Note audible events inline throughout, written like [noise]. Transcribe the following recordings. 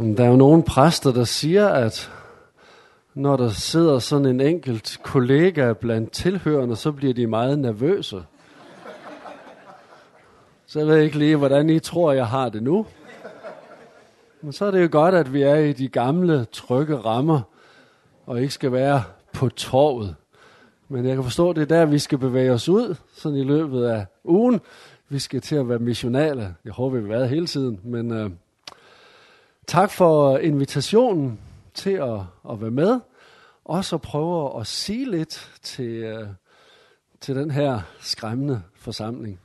Jamen, Der er jo nogle præster, der siger, at når der sidder sådan en enkelt kollega blandt tilhørende, så bliver de meget nervøse. Så jeg ved ikke lige, hvordan I tror, jeg har det nu. Men så er det jo godt, at vi er i de gamle, trygge rammer, og ikke skal være på torvet. Men jeg kan forstå, at det er der, vi skal bevæge os ud, sådan i løbet af ugen. Vi skal til at være missionale. Jeg håber, vi har været hele tiden, men øh, tak for invitationen til at, at være med. Også at prøve at sige lidt til, øh, til den her skræmmende forsamling.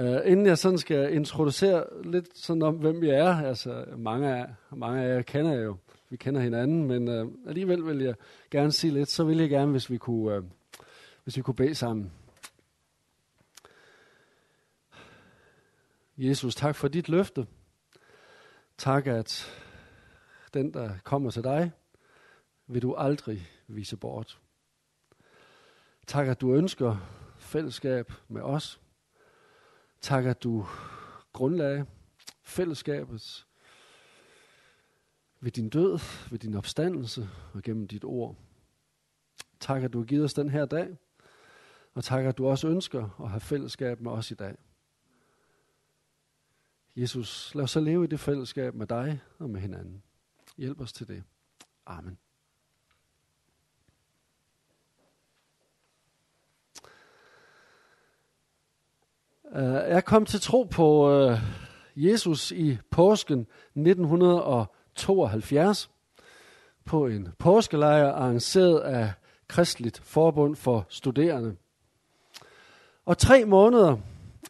Uh, inden jeg sådan skal introducere lidt sådan om, hvem vi er, altså mange af, mange af jer kender jeg jo, vi kender hinanden, men uh, alligevel vil jeg gerne sige lidt, så vil jeg gerne, hvis vi kunne, uh, hvis vi kunne bede sammen. Jesus, tak for dit løfte. Tak, at den, der kommer til dig, vil du aldrig vise bort. Tak, at du ønsker fællesskab med os. Tak, at du grundlagde fællesskabet ved din død, ved din opstandelse og gennem dit ord. Tak, at du har givet os den her dag, og tak, at du også ønsker at have fællesskab med os i dag. Jesus, lad os så leve i det fællesskab med dig og med hinanden. Hjælp os til det. Amen. Øh, jeg kom til tro på øh, Jesus i påsken 1972 på en påskelejr arrangeret af Kristeligt Forbund for Studerende. Og tre måneder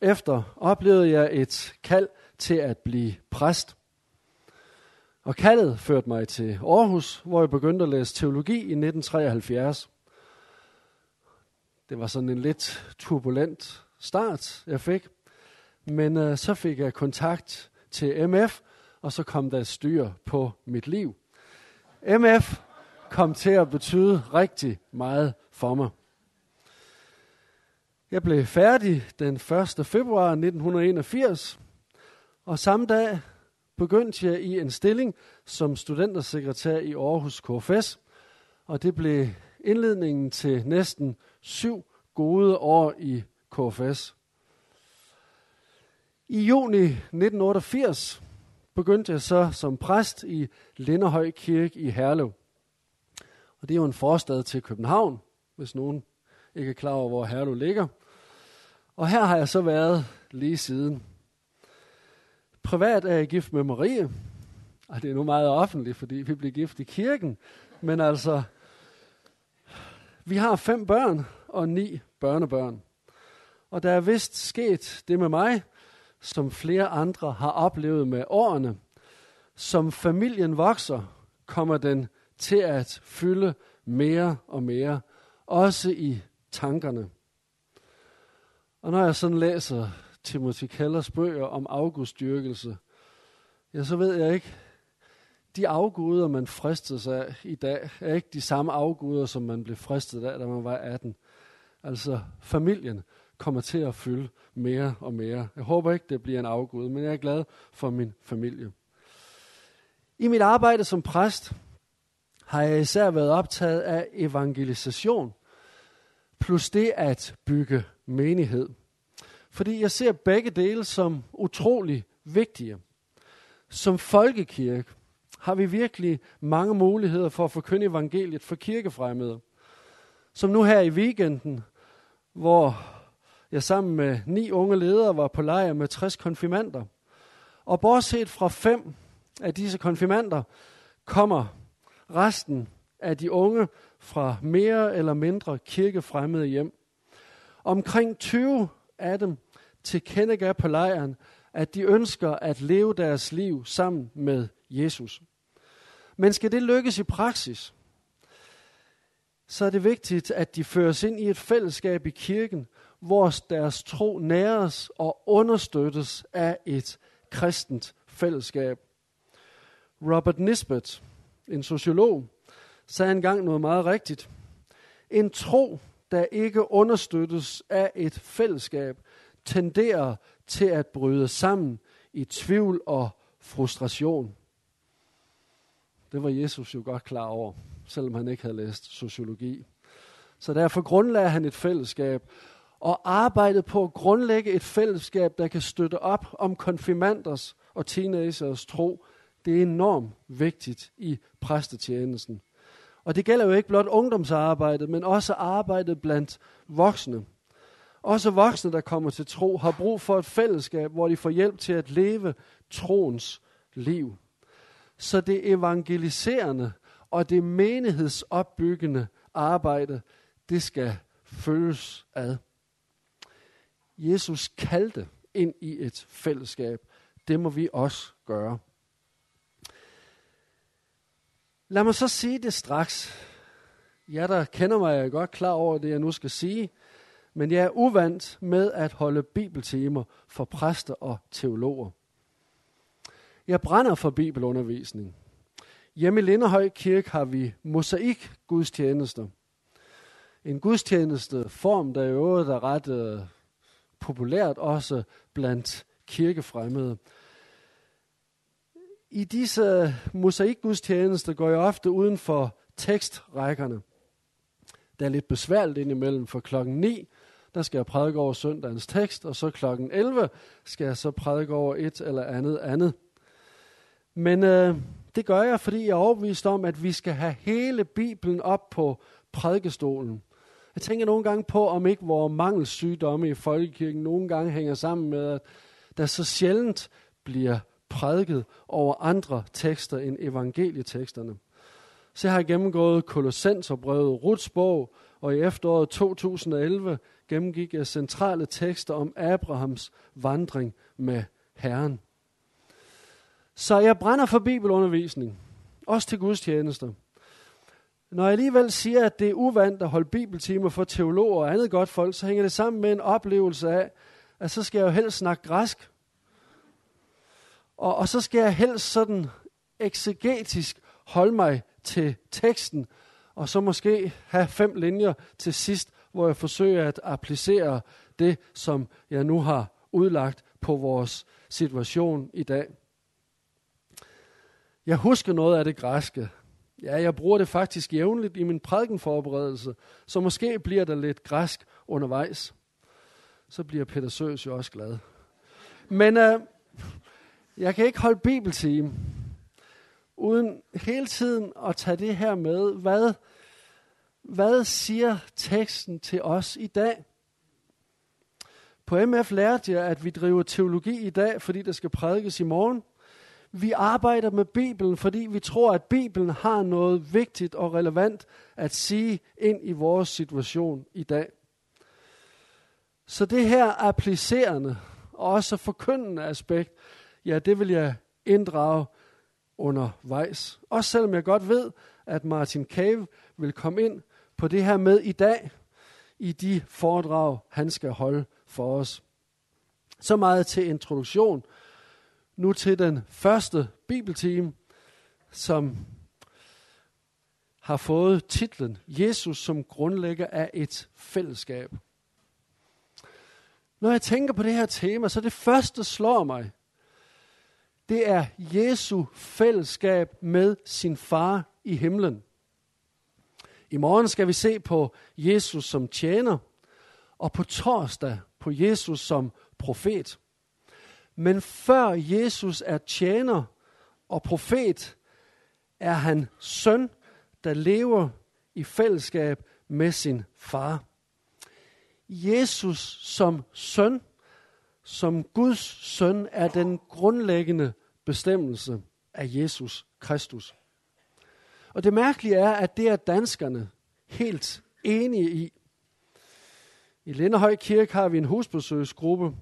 efter oplevede jeg et kald til at blive præst. Og kaldet førte mig til Aarhus, hvor jeg begyndte at læse teologi i 1973. Det var sådan en lidt turbulent start, jeg fik. Men øh, så fik jeg kontakt til MF, og så kom der styr på mit liv. MF kom til at betyde rigtig meget for mig. Jeg blev færdig den 1. februar 1981, og samme dag begyndte jeg i en stilling som studentersekretær i Aarhus KFS, og det blev indledningen til næsten syv gode år i KFS. I juni 1988 begyndte jeg så som præst i Linderhøj Kirke i Herlev. Og det er jo en forstad til København, hvis nogen ikke er klar over, hvor Herlev ligger. Og her har jeg så været lige siden. Privat er jeg gift med Marie, og det er nu meget offentligt, fordi vi blev gift i kirken. Men altså, vi har fem børn og ni børnebørn. Og der er vist sket det med mig, som flere andre har oplevet med årene. Som familien vokser, kommer den til at fylde mere og mere, også i tankerne. Og når jeg sådan læser Timothy Kellers bøger om afgudstyrkelse, ja, så ved jeg ikke, de afguder, man fristes af i dag, er ikke de samme afguder, som man blev fristet af, da man var 18. Altså familien kommer til at fylde mere og mere. Jeg håber ikke, det bliver en afgud, men jeg er glad for min familie. I mit arbejde som præst har jeg især været optaget af evangelisation, plus det at bygge menighed. Fordi jeg ser begge dele som utrolig vigtige. Som folkekirke har vi virkelig mange muligheder for at forkynde evangeliet for kirkefremmede. Som nu her i weekenden, hvor jeg sammen med ni unge ledere var på lejr med 60 konfirmander. Og bortset fra fem af disse konfirmander kommer resten af de unge fra mere eller mindre kirkefremmede hjem. Omkring 20 af dem tilkendegav på lejren, at de ønsker at leve deres liv sammen med Jesus. Men skal det lykkes i praksis, så er det vigtigt, at de føres ind i et fællesskab i kirken, hvor deres tro næres og understøttes af et kristent fællesskab. Robert Nisbet, en sociolog, sagde engang noget meget rigtigt. En tro, der ikke understøttes af et fællesskab, tenderer til at bryde sammen i tvivl og frustration. Det var Jesus jo godt klar over, selvom han ikke havde læst sociologi. Så derfor grundlagde han et fællesskab, og arbejdede på at grundlægge et fællesskab, der kan støtte op om konfirmanders og teenagers tro. Det er enormt vigtigt i præstetjenesten. Og det gælder jo ikke blot ungdomsarbejdet, men også arbejdet blandt voksne. Også voksne, der kommer til tro, har brug for et fællesskab, hvor de får hjælp til at leve troens liv. Så det evangeliserende og det menighedsopbyggende arbejde, det skal følges ad. Jesus kaldte ind i et fællesskab. Det må vi også gøre. Lad mig så sige det straks. Jeg der kender mig, er godt klar over det, jeg nu skal sige. Men jeg er uvant med at holde bibeltimer for præster og teologer. Jeg brænder for bibelundervisning. Hjemme i Linderhøj Kirke har vi mosaik gudstjenester. En gudstjeneste form, der i øvrigt er ret øh, populært også blandt kirkefremmede. I disse mosaikgudstjenester går jeg ofte uden for tekstrækkerne. Det er lidt besværligt indimellem, for klokken 9, der skal jeg prædike over søndagens tekst, og så klokken 11 skal jeg så prædike over et eller andet andet. Men øh, det gør jeg, fordi jeg er overbevist om, at vi skal have hele Bibelen op på prædikestolen. Jeg tænker nogle gange på, om ikke vores mangelsygdomme i folkekirken nogle gange hænger sammen med, at der så sjældent bliver prædiket over andre tekster end evangelieteksterne. Så jeg har gennemgået Kolossenserbrevet, Ruts bog, og i efteråret 2011 gennemgik jeg centrale tekster om Abrahams vandring med Herren. Så jeg brænder for bibelundervisning, også til gudstjenester. Når jeg alligevel siger, at det er uvandt at holde bibeltimer for teologer og andet godt folk, så hænger det sammen med en oplevelse af, at så skal jeg jo helst snakke græsk. Og, og så skal jeg helst sådan eksegetisk holde mig til teksten, og så måske have fem linjer til sidst, hvor jeg forsøger at applicere det, som jeg nu har udlagt på vores situation i dag. Jeg husker noget af det græske. Ja, jeg bruger det faktisk jævnligt i min prædikenforberedelse, så måske bliver der lidt græsk undervejs. Så bliver Peter Søs jo også glad. Men øh, jeg kan ikke holde bibeltime, uden hele tiden at tage det her med, hvad, hvad siger teksten til os i dag? På MF lærte jeg, at vi driver teologi i dag, fordi der skal prædikes i morgen. Vi arbejder med Bibelen, fordi vi tror, at Bibelen har noget vigtigt og relevant at sige ind i vores situation i dag. Så det her applicerende og også forkyndende aspekt, ja, det vil jeg inddrage undervejs. Også selvom jeg godt ved, at Martin Cave vil komme ind på det her med i dag, i de foredrag, han skal holde for os. Så meget til introduktion. Nu til den første bibeltime, som har fået titlen Jesus som grundlægger af et fællesskab. Når jeg tænker på det her tema, så det første slår mig, det er Jesu fællesskab med sin far i himlen. I morgen skal vi se på Jesus som tjener, og på torsdag på Jesus som profet. Men før Jesus er tjener og profet, er han søn, der lever i fællesskab med sin far. Jesus som søn som Guds søn er den grundlæggende bestemmelse af Jesus Kristus. Og det mærkelige er, at det er danskerne helt enige i. I Linderhøj Kirke har vi en husbesøgsgruppe,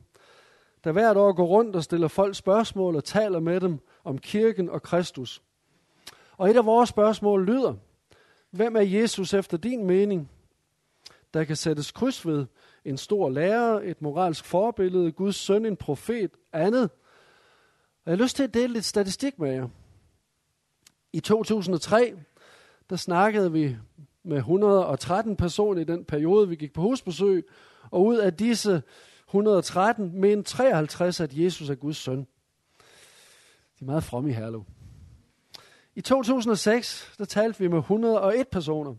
der hvert år går rundt og stiller folk spørgsmål og taler med dem om kirken og Kristus. Og et af vores spørgsmål lyder, hvem er Jesus efter din mening? Der kan sættes kryds ved en stor lærer, et moralsk forbillede, Guds søn, en profet, andet. Og jeg har lyst til at dele lidt statistik med jer. I 2003, der snakkede vi med 113 personer i den periode, vi gik på husbesøg, og ud af disse 113 mente 53, at Jesus er Guds søn. De er meget fromme i Herlev. I 2006, der talte vi med 101 personer,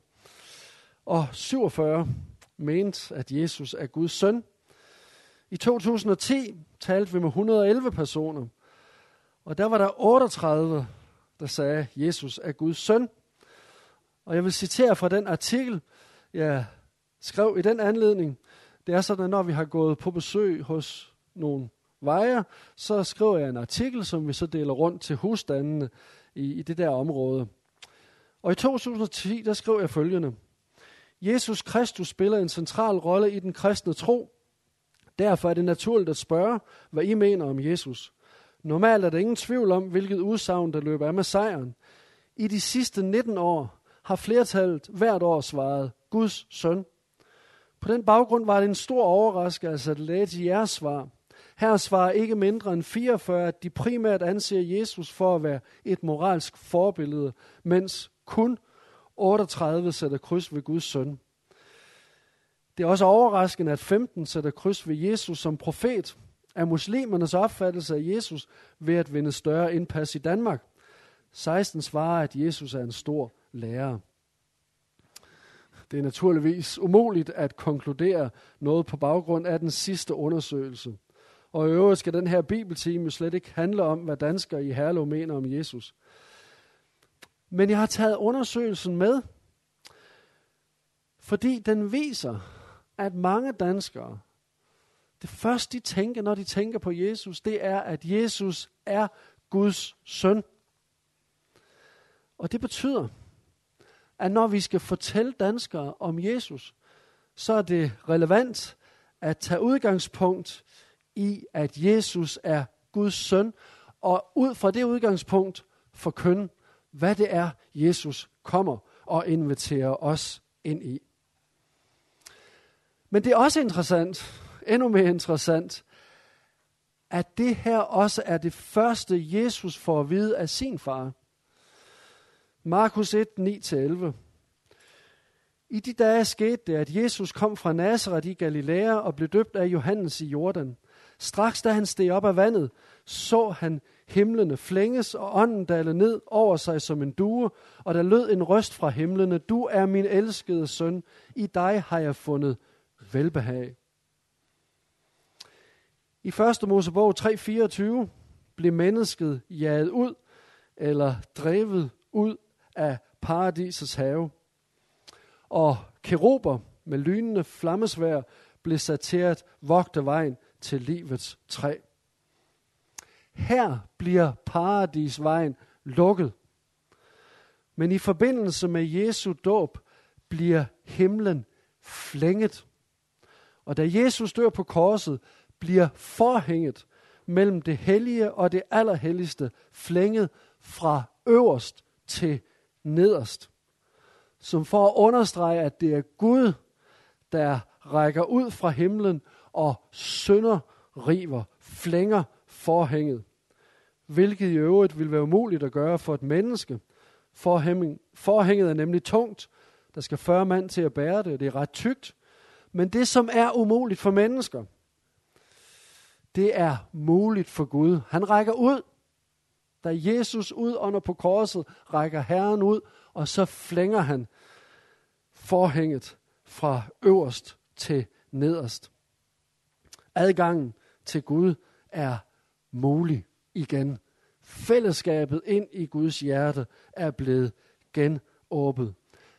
og 47 mente, at Jesus er Guds søn. I 2010 talte vi med 111 personer, og der var der 38, der sagde, Jesus er Guds søn. Og jeg vil citere fra den artikel, jeg skrev i den anledning. Det er sådan, at når vi har gået på besøg hos nogle vejer, så skriver jeg en artikel, som vi så deler rundt til husstandene i, i det der område. Og i 2010, der skrev jeg følgende. Jesus Kristus spiller en central rolle i den kristne tro. Derfor er det naturligt at spørge, hvad I mener om Jesus. Normalt er der ingen tvivl om, hvilket udsagn, der løber af med sejren. I de sidste 19 år har flertallet hvert år svaret Guds søn. På den baggrund var det en stor overraskelse at læse jeres svar. Her svarer ikke mindre end 44, at de primært anser Jesus for at være et moralsk forbillede, mens kun 38 sætter kryds ved Guds søn. Det er også overraskende, at 15 sætter kryds ved Jesus som profet, af muslimernes opfattelse af Jesus ved at vinde større indpas i Danmark. 16 svarer, at Jesus er en stor lærer. Det er naturligvis umuligt at konkludere noget på baggrund af den sidste undersøgelse. Og i øvrigt skal den her bibeltime jo slet ikke handle om, hvad danskere i Herlev mener om Jesus. Men jeg har taget undersøgelsen med, fordi den viser, at mange danskere, det første de tænker, når de tænker på Jesus, det er, at Jesus er Guds søn. Og det betyder, at når vi skal fortælle danskere om Jesus, så er det relevant at tage udgangspunkt i, at Jesus er Guds søn, og ud fra det udgangspunkt forkynde, hvad det er, Jesus kommer og inviterer os ind i. Men det er også interessant, endnu mere interessant, at det her også er det første, Jesus får at vide af sin far. Markus 1, 9-11. I de dage skete det, at Jesus kom fra Nazareth i Galilea og blev døbt af Johannes i Jordan. Straks da han steg op af vandet, så han himlene flænges og ånden dale ned over sig som en due, og der lød en røst fra himlene, du er min elskede søn, i dig har jeg fundet velbehag. I 1. Mosebog 3.24 blev mennesket jaget ud, eller drevet ud af paradisets have. Og keruber med lynende flammesvær blev sat til at vogte vejen til livets træ. Her bliver paradisvejen lukket. Men i forbindelse med Jesu dåb bliver himlen flænget. Og da Jesus dør på korset, bliver forhænget mellem det hellige og det allerhelligste flænget fra øverst til nederst. Som for at understrege, at det er Gud, der rækker ud fra himlen og sønder river, flænger forhænget. Hvilket i øvrigt vil være umuligt at gøre for et menneske. Forhænget er nemlig tungt. Der skal 40 mand til at bære det. Det er ret tykt. Men det, som er umuligt for mennesker, det er muligt for Gud. Han rækker ud. Da Jesus udånder på korset, rækker Herren ud, og så flænger han forhænget fra øverst til nederst. Adgangen til Gud er mulig igen. Fællesskabet ind i Guds hjerte er blevet genåbnet.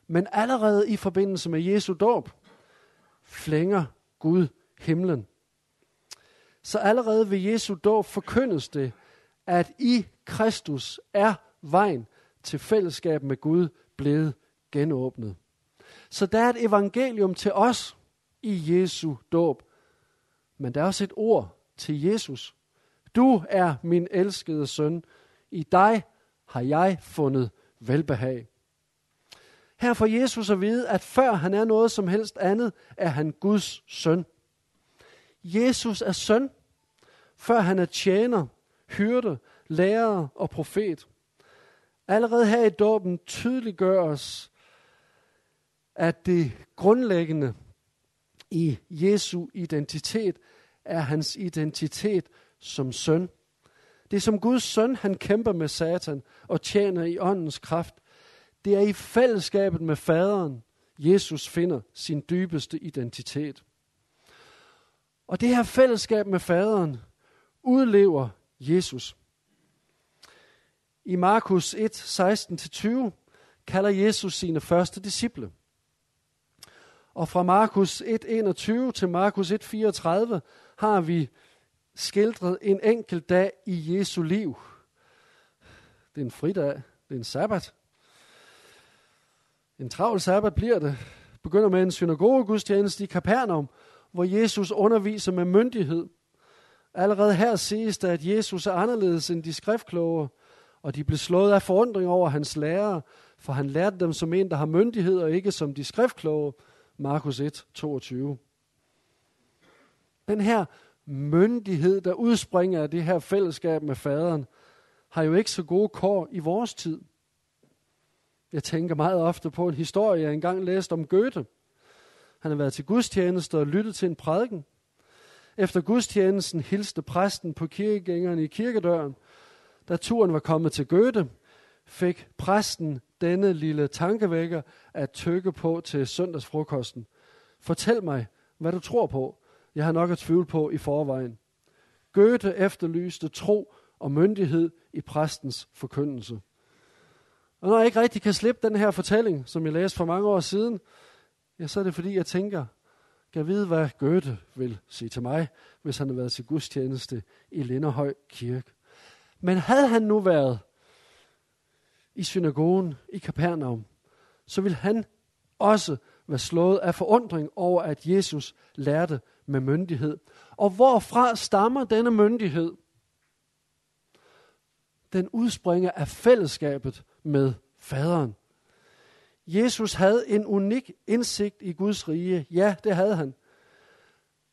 Men allerede i forbindelse med Jesu dåb, flænger Gud himlen. Så allerede ved Jesu dåb forkyndes det, at i Kristus er vejen til fællesskab med Gud blevet genåbnet. Så der er et evangelium til os i Jesu dåb. Men der er også et ord til Jesus. Du er min elskede søn. I dig har jeg fundet velbehag. Her får Jesus at vide, at før han er noget som helst andet, er han Guds søn. Jesus er søn, før han er tjener, hyrde, lærer og profet. Allerede her i dåben tydeliggør os, at det grundlæggende i Jesu identitet er hans identitet som søn. Det er som Guds søn, han kæmper med Satan og tjener i åndens kraft. Det er i fællesskabet med faderen, Jesus finder sin dybeste identitet. Og det her fællesskab med faderen udlever Jesus. I Markus 1, 16-20 kalder Jesus sine første disciple. Og fra Markus 1.21 til Markus 1.34 har vi skildret en enkelt dag i Jesu liv. Det er en fridag, det er en sabbat. En travl sabbat bliver det. Begynder med en synagogegudstjeneste i Kapernaum, hvor Jesus underviser med myndighed. Allerede her siges det, at Jesus er anderledes end de skriftkloge, og de blev slået af forundring over hans lærer, for han lærte dem som en, der har myndighed, og ikke som de skriftkloge. Markus 1, 22. Den her myndighed, der udspringer af det her fællesskab med faderen, har jo ikke så gode kår i vores tid. Jeg tænker meget ofte på en historie, jeg engang læste om Goethe. Han har været til gudstjeneste og lyttet til en prædiken. Efter gudstjenesten hilste præsten på kirkegængerne i kirkedøren. Da turen var kommet til Goethe, fik præsten denne lille tankevækker at tykke på til søndagsfrokosten. Fortæl mig, hvad du tror på. Jeg har nok at tvivle på i forvejen. Goethe efterlyste tro og myndighed i præstens forkyndelse. Og når jeg ikke rigtig kan slippe den her fortælling, som jeg læste for mange år siden, ja, så er det fordi, jeg tænker, kan jeg vide, hvad Goethe vil sige til mig, hvis han havde været til gudstjeneste i Linderhøj Kirke. Men havde han nu været i synagogen i Kapernaum, så ville han også være slået af forundring over, at Jesus lærte med myndighed. Og hvorfra stammer denne myndighed? Den udspringer af fællesskabet med faderen. Jesus havde en unik indsigt i Guds rige. Ja, det havde han.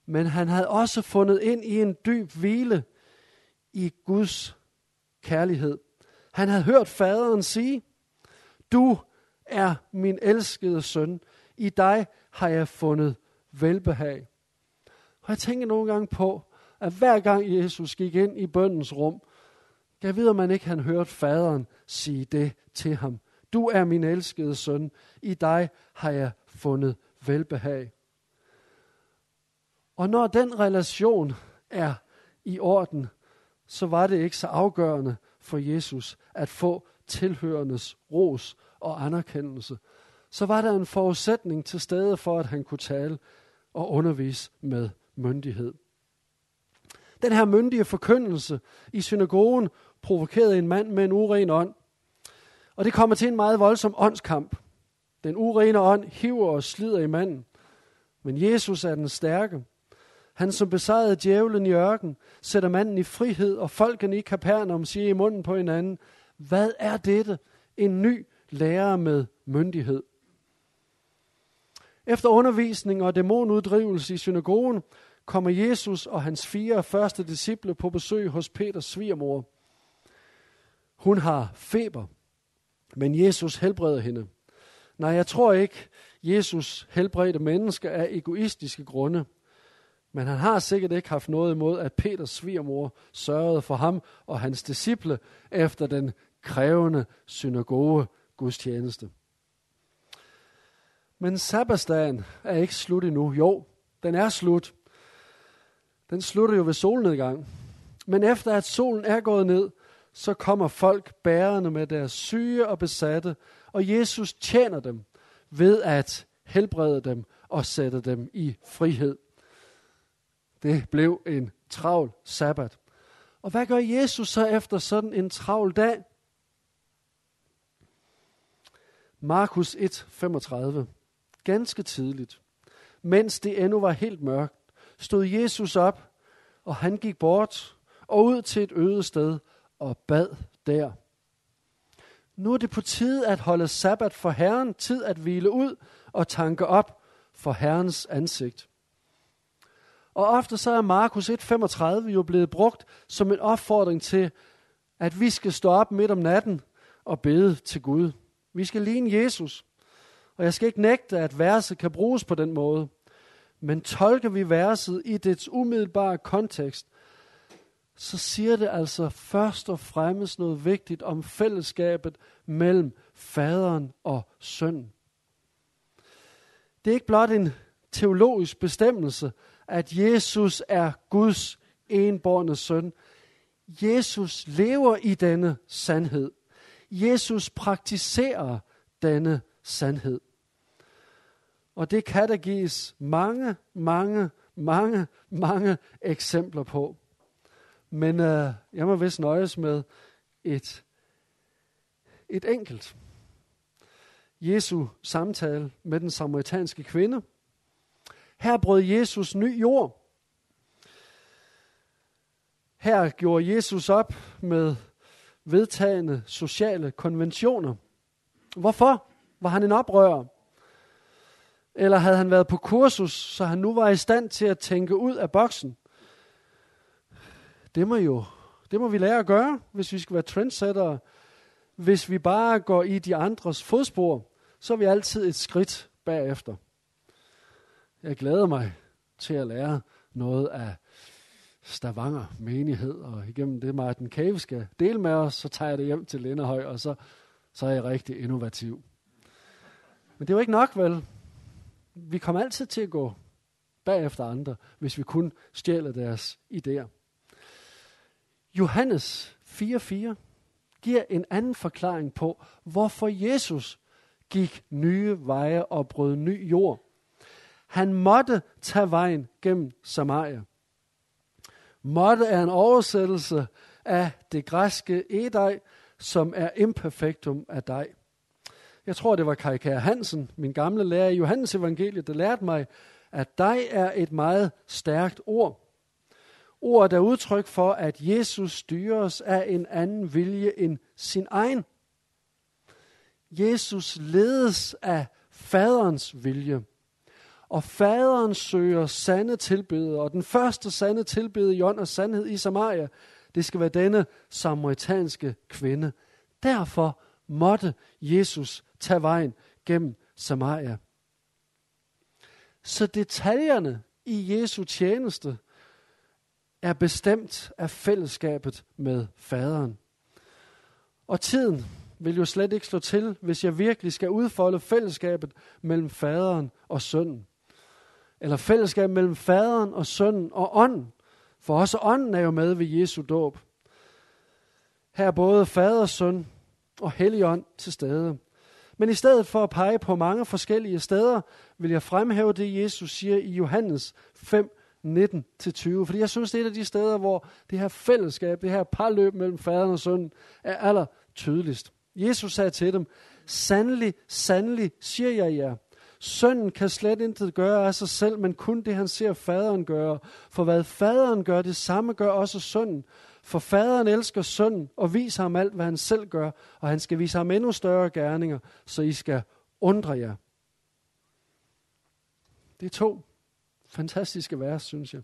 Men han havde også fundet ind i en dyb hvile i Guds kærlighed. Han havde hørt faderen sige, du er min elskede søn. I dig har jeg fundet velbehag. Og jeg tænker nogle gange på, at hver gang Jesus gik ind i bøndens rum, jeg ved, om man ikke han hørte faderen sige det til ham. Du er min elskede søn. I dig har jeg fundet velbehag. Og når den relation er i orden, så var det ikke så afgørende for Jesus at få tilhørendes ros og anerkendelse. Så var der en forudsætning til stede for, at han kunne tale og undervise med myndighed. Den her myndige forkyndelse i synagogen provokerede en mand med en uren ånd. Og det kommer til en meget voldsom åndskamp. Den urene ånd hiver og slider i manden. Men Jesus er den stærke. Han, som besejrede djævlen i ørken, sætter manden i frihed, og folkene i Kapernaum siger i munden på hinanden, hvad er dette? En ny lærer med myndighed. Efter undervisning og dæmonuddrivelse i synagogen, kommer Jesus og hans fire første disciple på besøg hos Peters svigermor. Hun har feber, men Jesus helbreder hende. Nej, jeg tror ikke, Jesus helbredte mennesker af egoistiske grunde. Men han har sikkert ikke haft noget imod, at Peters svigermor sørgede for ham og hans disciple efter den krævende synagoge gudstjeneste. Men sabbatsdagen er ikke slut endnu. Jo, den er slut. Den slutter jo ved solnedgang. Men efter at solen er gået ned, så kommer folk bærende med deres syge og besatte, og Jesus tjener dem ved at helbrede dem og sætte dem i frihed. Det blev en travl sabbat. Og hvad gør Jesus så efter sådan en travl dag? Markus 1:35. Ganske tidligt, mens det endnu var helt mørkt, stod Jesus op, og han gik bort og ud til et øde sted og bad der. Nu er det på tide at holde sabbat for Herren, tid at hvile ud og tanke op for Herrens ansigt. Og ofte så er Markus 1.35 jo blevet brugt som en opfordring til, at vi skal stå op midt om natten og bede til Gud. Vi skal ligne Jesus. Og jeg skal ikke nægte, at verset kan bruges på den måde. Men tolker vi verset i dets umiddelbare kontekst, så siger det altså først og fremmest noget vigtigt om fællesskabet mellem faderen og sønnen. Det er ikke blot en teologisk bestemmelse, at Jesus er Guds enborne søn. Jesus lever i denne sandhed. Jesus praktiserer denne sandhed. Og det kan der gives mange, mange, mange, mange eksempler på. Men øh, jeg må vist nøjes med et, et enkelt. Jesu samtale med den samaritanske kvinde. Her brød Jesus ny jord. Her gjorde Jesus op med vedtagende sociale konventioner. Hvorfor var han en oprører? Eller havde han været på kursus, så han nu var i stand til at tænke ud af boksen? Det må jo, det må vi lære at gøre, hvis vi skal være trendsetter. Hvis vi bare går i de andres fodspor, så er vi altid et skridt bagefter. Jeg glæder mig til at lære noget af Stavanger menighed, og igennem det Martin Cave skal dele med os, så tager jeg det hjem til Linderhøj, og så, så er jeg rigtig innovativ. Men det er jo ikke nok, vel? Vi kommer altid til at gå bagefter andre, hvis vi kun stjæler deres idéer. Johannes 4.4 giver en anden forklaring på, hvorfor Jesus gik nye veje og brød ny jord. Han måtte tage vejen gennem Samaria. Måtte er en oversættelse af det græske edej, som er imperfektum af dig. Jeg tror, det var Kai Kær Hansen, min gamle lærer i Johannes evangeliet, der lærte mig, at dig er et meget stærkt ord. Ordet er udtryk for, at Jesus styres af en anden vilje end sin egen. Jesus ledes af faderens vilje. Og faderen søger sande tilbeder, og den første sande tilbeder i ånd og sandhed i Samaria, det skal være denne samaritanske kvinde. Derfor måtte Jesus tage vejen gennem Samaria. Så detaljerne i Jesu tjeneste er bestemt af fællesskabet med faderen. Og tiden vil jo slet ikke slå til, hvis jeg virkelig skal udfolde fællesskabet mellem faderen og sønnen. Eller fællesskab mellem faderen og sønnen og ånden. For også ånden er jo med ved Jesu dåb. Her er både fader, søn og helligånd til stede. Men i stedet for at pege på mange forskellige steder, vil jeg fremhæve det, Jesus siger i Johannes 5, 19-20. Fordi jeg synes, det er et af de steder, hvor det her fællesskab, det her parløb mellem faderen og sønnen, er aller tydeligst. Jesus sagde til dem, Sandelig, sandelig, siger jeg jer, Sønnen kan slet intet gøre af sig selv, men kun det, han ser faderen gøre. For hvad faderen gør, det samme gør også sønnen. For faderen elsker sønnen og viser ham alt, hvad han selv gør, og han skal vise ham endnu større gerninger, så I skal undre jer. Det er to fantastiske vers, synes jeg,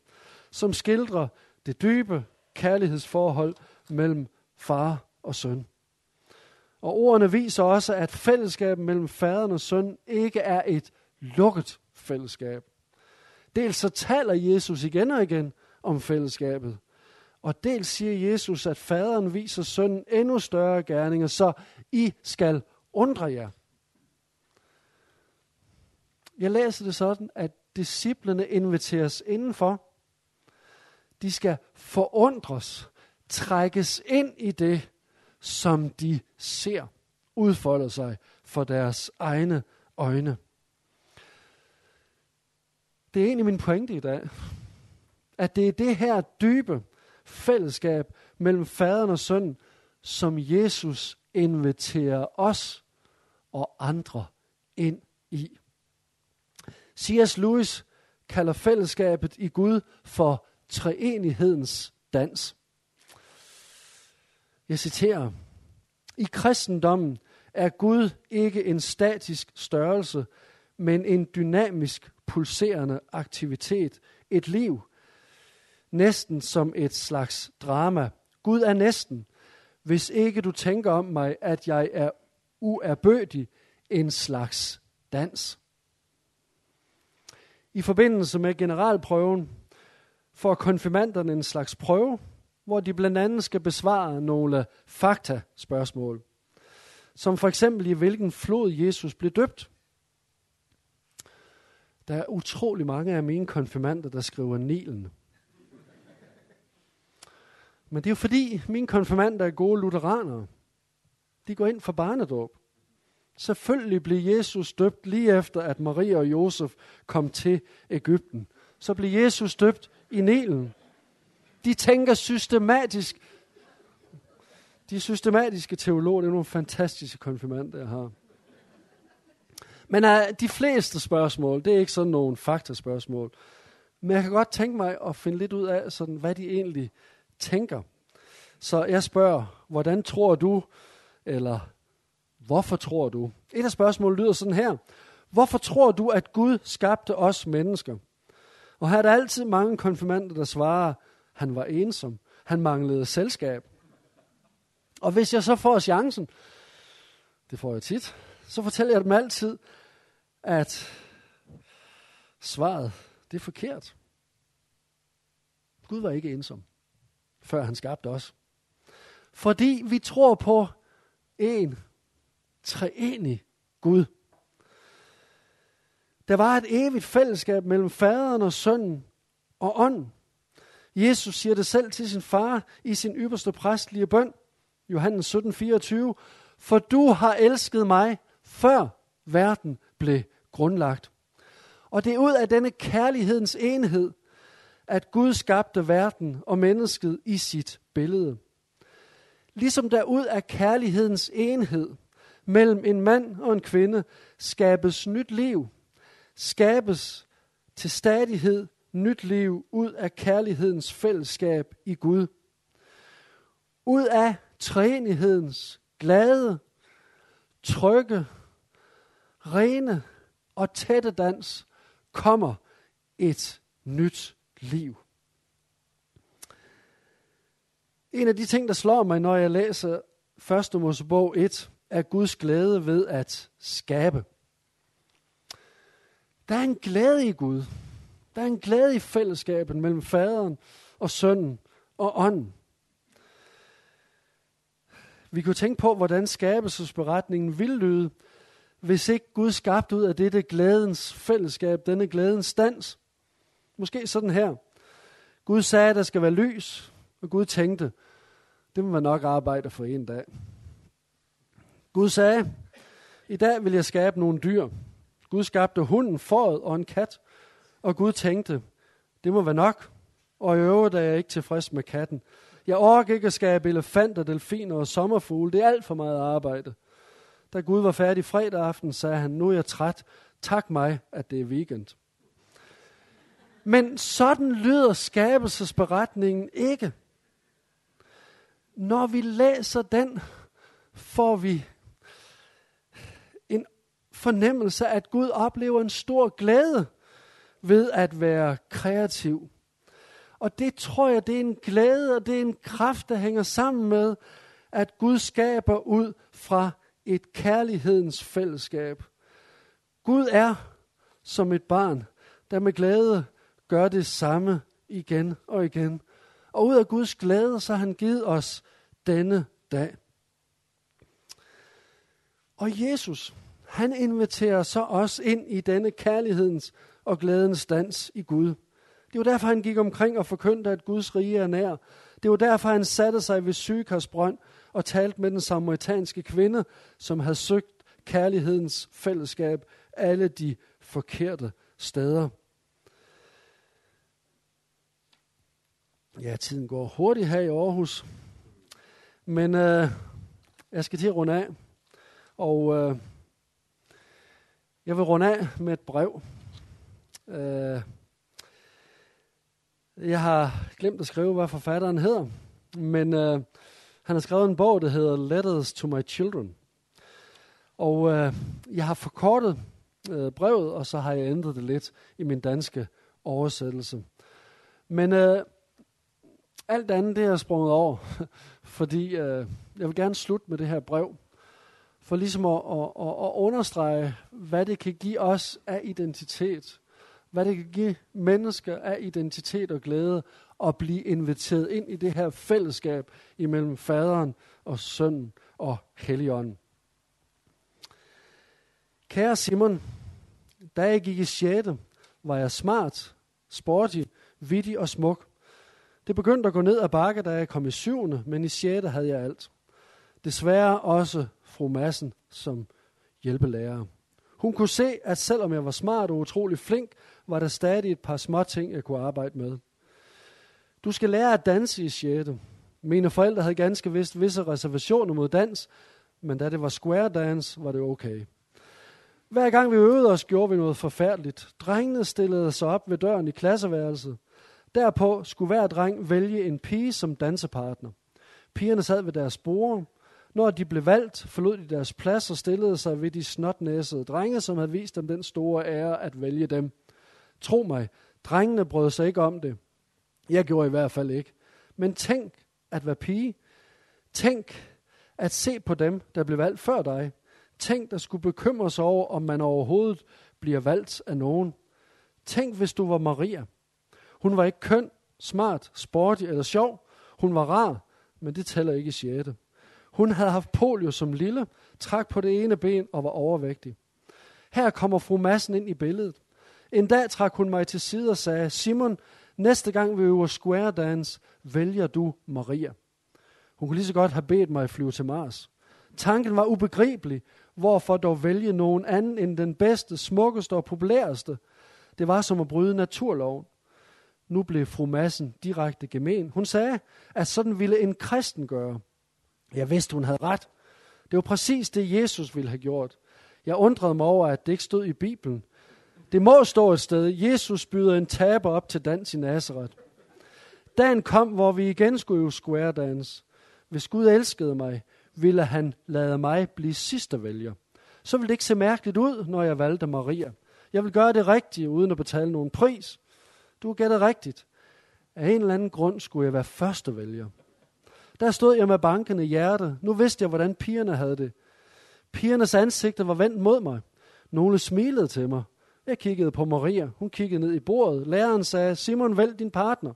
som skildrer det dybe kærlighedsforhold mellem far og søn. Og ordene viser også, at fællesskabet mellem faderen og søn ikke er et lukket fællesskab. Dels så taler Jesus igen og igen om fællesskabet, og dels siger Jesus, at faderen viser sønnen endnu større gerninger, så I skal undre jer. Jeg læser det sådan, at disciplene inviteres indenfor. De skal forundres, trækkes ind i det, som de ser udfolde sig for deres egne øjne. Det er egentlig min pointe i dag. At det er det her dybe fællesskab mellem faderen og sønnen, som Jesus inviterer os og andre ind i. C.S. Lewis kalder fællesskabet i Gud for treenighedens dans. Jeg citerer, I kristendommen er Gud ikke en statisk størrelse, men en dynamisk, pulserende aktivitet, et liv, næsten som et slags drama. Gud er næsten, hvis ikke du tænker om mig, at jeg er uerbødig, en slags dans. I forbindelse med generalprøven får konfirmanderne en slags prøve, hvor de blandt andet skal besvare nogle fakta-spørgsmål. Som for eksempel i hvilken flod Jesus blev døbt. Der er utrolig mange af mine konfirmander, der skriver Nilen. Men det er jo fordi, mine konfirmander er gode lutheranere. De går ind for barnedåb. Selvfølgelig blev Jesus døbt lige efter, at Maria og Josef kom til Ægypten. Så blev Jesus døbt i Nilen. De tænker systematisk. De systematiske teologer, det er nogle fantastiske konfirmander, jeg har. Men uh, de fleste spørgsmål, det er ikke sådan nogle faktaspørgsmål. Men jeg kan godt tænke mig at finde lidt ud af, sådan, hvad de egentlig tænker. Så jeg spørger, hvordan tror du, eller hvorfor tror du? Et af spørgsmålene lyder sådan her. Hvorfor tror du, at Gud skabte os mennesker? Og her er der altid mange konfirmander, der svarer, han var ensom. Han manglede selskab. Og hvis jeg så får chancen, det får jeg tit, så fortæller jeg dem altid, at svaret, det er forkert. Gud var ikke ensom, før han skabte os. Fordi vi tror på en treenig Gud. Der var et evigt fællesskab mellem faderen og sønnen og ånden. Jesus siger det selv til sin far i sin ypperste præstlige bøn, Johannes 17, 24, for du har elsket mig, før verden blev grundlagt. Og det er ud af denne kærlighedens enhed, at Gud skabte verden og mennesket i sit billede. Ligesom der ud af kærlighedens enhed mellem en mand og en kvinde skabes nyt liv, skabes til stadighed nyt liv ud af kærlighedens fællesskab i Gud. Ud af træenighedens glade, trygge, rene og tætte dans kommer et nyt liv. En af de ting, der slår mig, når jeg læser 1. Mosebog 1, er Guds glæde ved at skabe. Der er en glæde i Gud. Der er en glæde i fællesskabet mellem faderen og sønnen og ånden. Vi kunne tænke på, hvordan skabelsesberetningen ville lyde, hvis ikke Gud skabte ud af dette glædens fællesskab, denne glædens dans. Måske sådan her. Gud sagde, at der skal være lys, og Gud tænkte, det må man nok arbejde for en dag. Gud sagde, i dag vil jeg skabe nogle dyr. Gud skabte hunden, fåret og en kat. Og Gud tænkte, det må være nok. Og i øvrigt er jeg ikke tilfreds med katten. Jeg orker ikke at skabe elefanter, delfiner og sommerfugle. Det er alt for meget arbejde. Da Gud var færdig fredag aften, sagde han, nu er jeg træt. Tak mig, at det er weekend. Men sådan lyder skabelsesberetningen ikke. Når vi læser den, får vi fornemmelse at Gud oplever en stor glæde ved at være kreativ. Og det tror jeg, det er en glæde, og det er en kraft, der hænger sammen med, at Gud skaber ud fra et kærlighedens fællesskab. Gud er som et barn, der med glæde gør det samme igen og igen. Og ud af Guds glæde, så har han givet os denne dag. Og Jesus, han inviterer så os ind i denne kærlighedens og glædens dans i Gud. Det var derfor, han gik omkring og forkyndte, at Guds rige er nær. Det var derfor, han satte sig ved Sykars brønd og talte med den samaritanske kvinde, som havde søgt kærlighedens fællesskab alle de forkerte steder. Ja, tiden går hurtigt her i Aarhus. Men øh, jeg skal til at runde af. Og øh, jeg vil runde af med et brev. Øh, jeg har glemt at skrive, hvad forfatteren hedder. Men øh, han har skrevet en bog, der hedder Letters to My Children. Og øh, jeg har forkortet øh, brevet, og så har jeg ændret det lidt i min danske oversættelse. Men øh, alt andet, det er jeg sprunget over, [laughs] fordi øh, jeg vil gerne slutte med det her brev, for ligesom at, at, at, at understrege, hvad det kan give os af identitet, hvad det kan give mennesker af identitet og glæde at blive inviteret ind i det her fællesskab imellem faderen og sønnen og helligånden. Kære Simon, da jeg gik i 6. var jeg smart, sporty, vittig og smuk. Det begyndte at gå ned ad bakke, da jeg kom i 7. men i 6. havde jeg alt. Desværre også fru Massen som hjælpelærer. Hun kunne se, at selvom jeg var smart og utrolig flink, var der stadig et par små ting, jeg kunne arbejde med. Du skal lære at danse i 6. Mine forældre havde ganske vist visse reservationer mod dans, men da det var square dance, var det okay. Hver gang vi øvede os, gjorde vi noget forfærdeligt. Drengene stillede sig op ved døren i klasseværelset. Derpå skulle hver dreng vælge en pige som dansepartner. Pigerne sad ved deres bord. Når de blev valgt, forlod de deres plads og stillede sig ved de snotnæsede drenge, som havde vist dem den store ære at vælge dem. Tro mig, drengene brød sig ikke om det. Jeg gjorde i hvert fald ikke. Men tænk at være pige. Tænk at se på dem, der blev valgt før dig. Tænk, der skulle bekymre sig over, om man overhovedet bliver valgt af nogen. Tænk, hvis du var Maria. Hun var ikke køn, smart, sporty eller sjov. Hun var rar, men det tæller ikke i sjette. Hun havde haft polio som lille, trak på det ene ben og var overvægtig. Her kommer fru Massen ind i billedet. En dag trak hun mig til side og sagde, Simon, næste gang vi øver square dance, vælger du Maria. Hun kunne lige så godt have bedt mig at flyve til Mars. Tanken var ubegribelig. Hvorfor dog vælge nogen anden end den bedste, smukkeste og populæreste? Det var som at bryde naturloven. Nu blev fru Massen direkte gemen. Hun sagde, at sådan ville en kristen gøre. Jeg vidste, hun havde ret. Det var præcis det, Jesus ville have gjort. Jeg undrede mig over, at det ikke stod i Bibelen. Det må stå et sted. Jesus byder en taber op til dans i Nazareth. Dagen kom, hvor vi igen skulle jo square dance. Hvis Gud elskede mig, ville han lade mig blive sidste vælger. Så ville det ikke se mærkeligt ud, når jeg valgte Maria. Jeg vil gøre det rigtige, uden at betale nogen pris. Du har gættet rigtigt. Af en eller anden grund skulle jeg være første vælger. Der stod jeg med bankende hjerte. Nu vidste jeg, hvordan pigerne havde det. Pigernes ansigter var vendt mod mig. Nogle smilede til mig. Jeg kiggede på Maria. Hun kiggede ned i bordet. Læreren sagde, Simon, vælg din partner.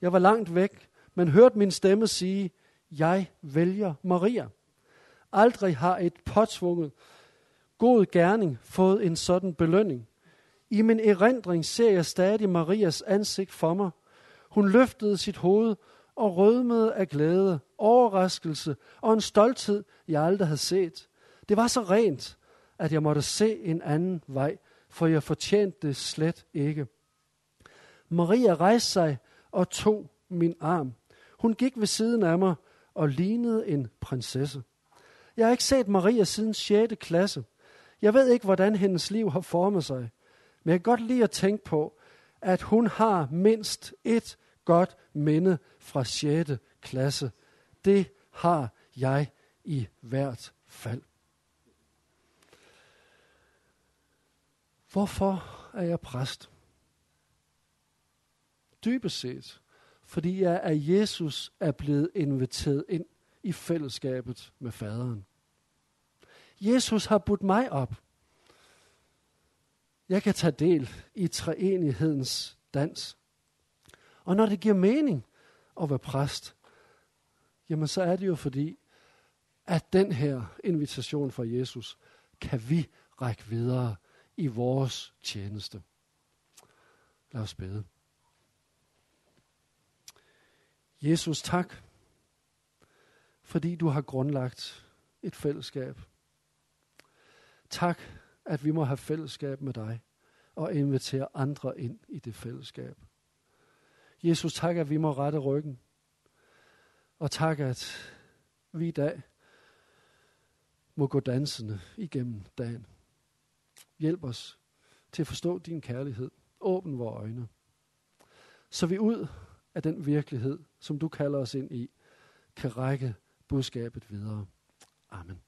Jeg var langt væk, men hørte min stemme sige, jeg vælger Maria. Aldrig har et påtvunget god gerning fået en sådan belønning. I min erindring ser jeg stadig Marias ansigt for mig. Hun løftede sit hoved og rødmede af glæde, overraskelse og en stolthed, jeg aldrig havde set. Det var så rent, at jeg måtte se en anden vej, for jeg fortjente det slet ikke. Maria rejste sig og tog min arm. Hun gik ved siden af mig og lignede en prinsesse. Jeg har ikke set Maria siden 6. klasse. Jeg ved ikke, hvordan hendes liv har formet sig. Men jeg kan godt lide at tænke på, at hun har mindst et godt minde fra 6. klasse. Det har jeg i hvert fald. Hvorfor er jeg præst? Dybest set, fordi jeg af Jesus er blevet inviteret ind i fællesskabet med faderen. Jesus har budt mig op. Jeg kan tage del i treenighedens dans. Og når det giver mening at være præst, jamen så er det jo fordi, at den her invitation fra Jesus, kan vi række videre i vores tjeneste. Lad os bede. Jesus, tak, fordi du har grundlagt et fællesskab. Tak, at vi må have fællesskab med dig og invitere andre ind i det fællesskab. Jesus, tak, at vi må rette ryggen. Og tak, at vi i dag må gå dansende igennem dagen. Hjælp os til at forstå din kærlighed. Åbn vores øjne. Så vi ud af den virkelighed, som du kalder os ind i, kan række budskabet videre. Amen.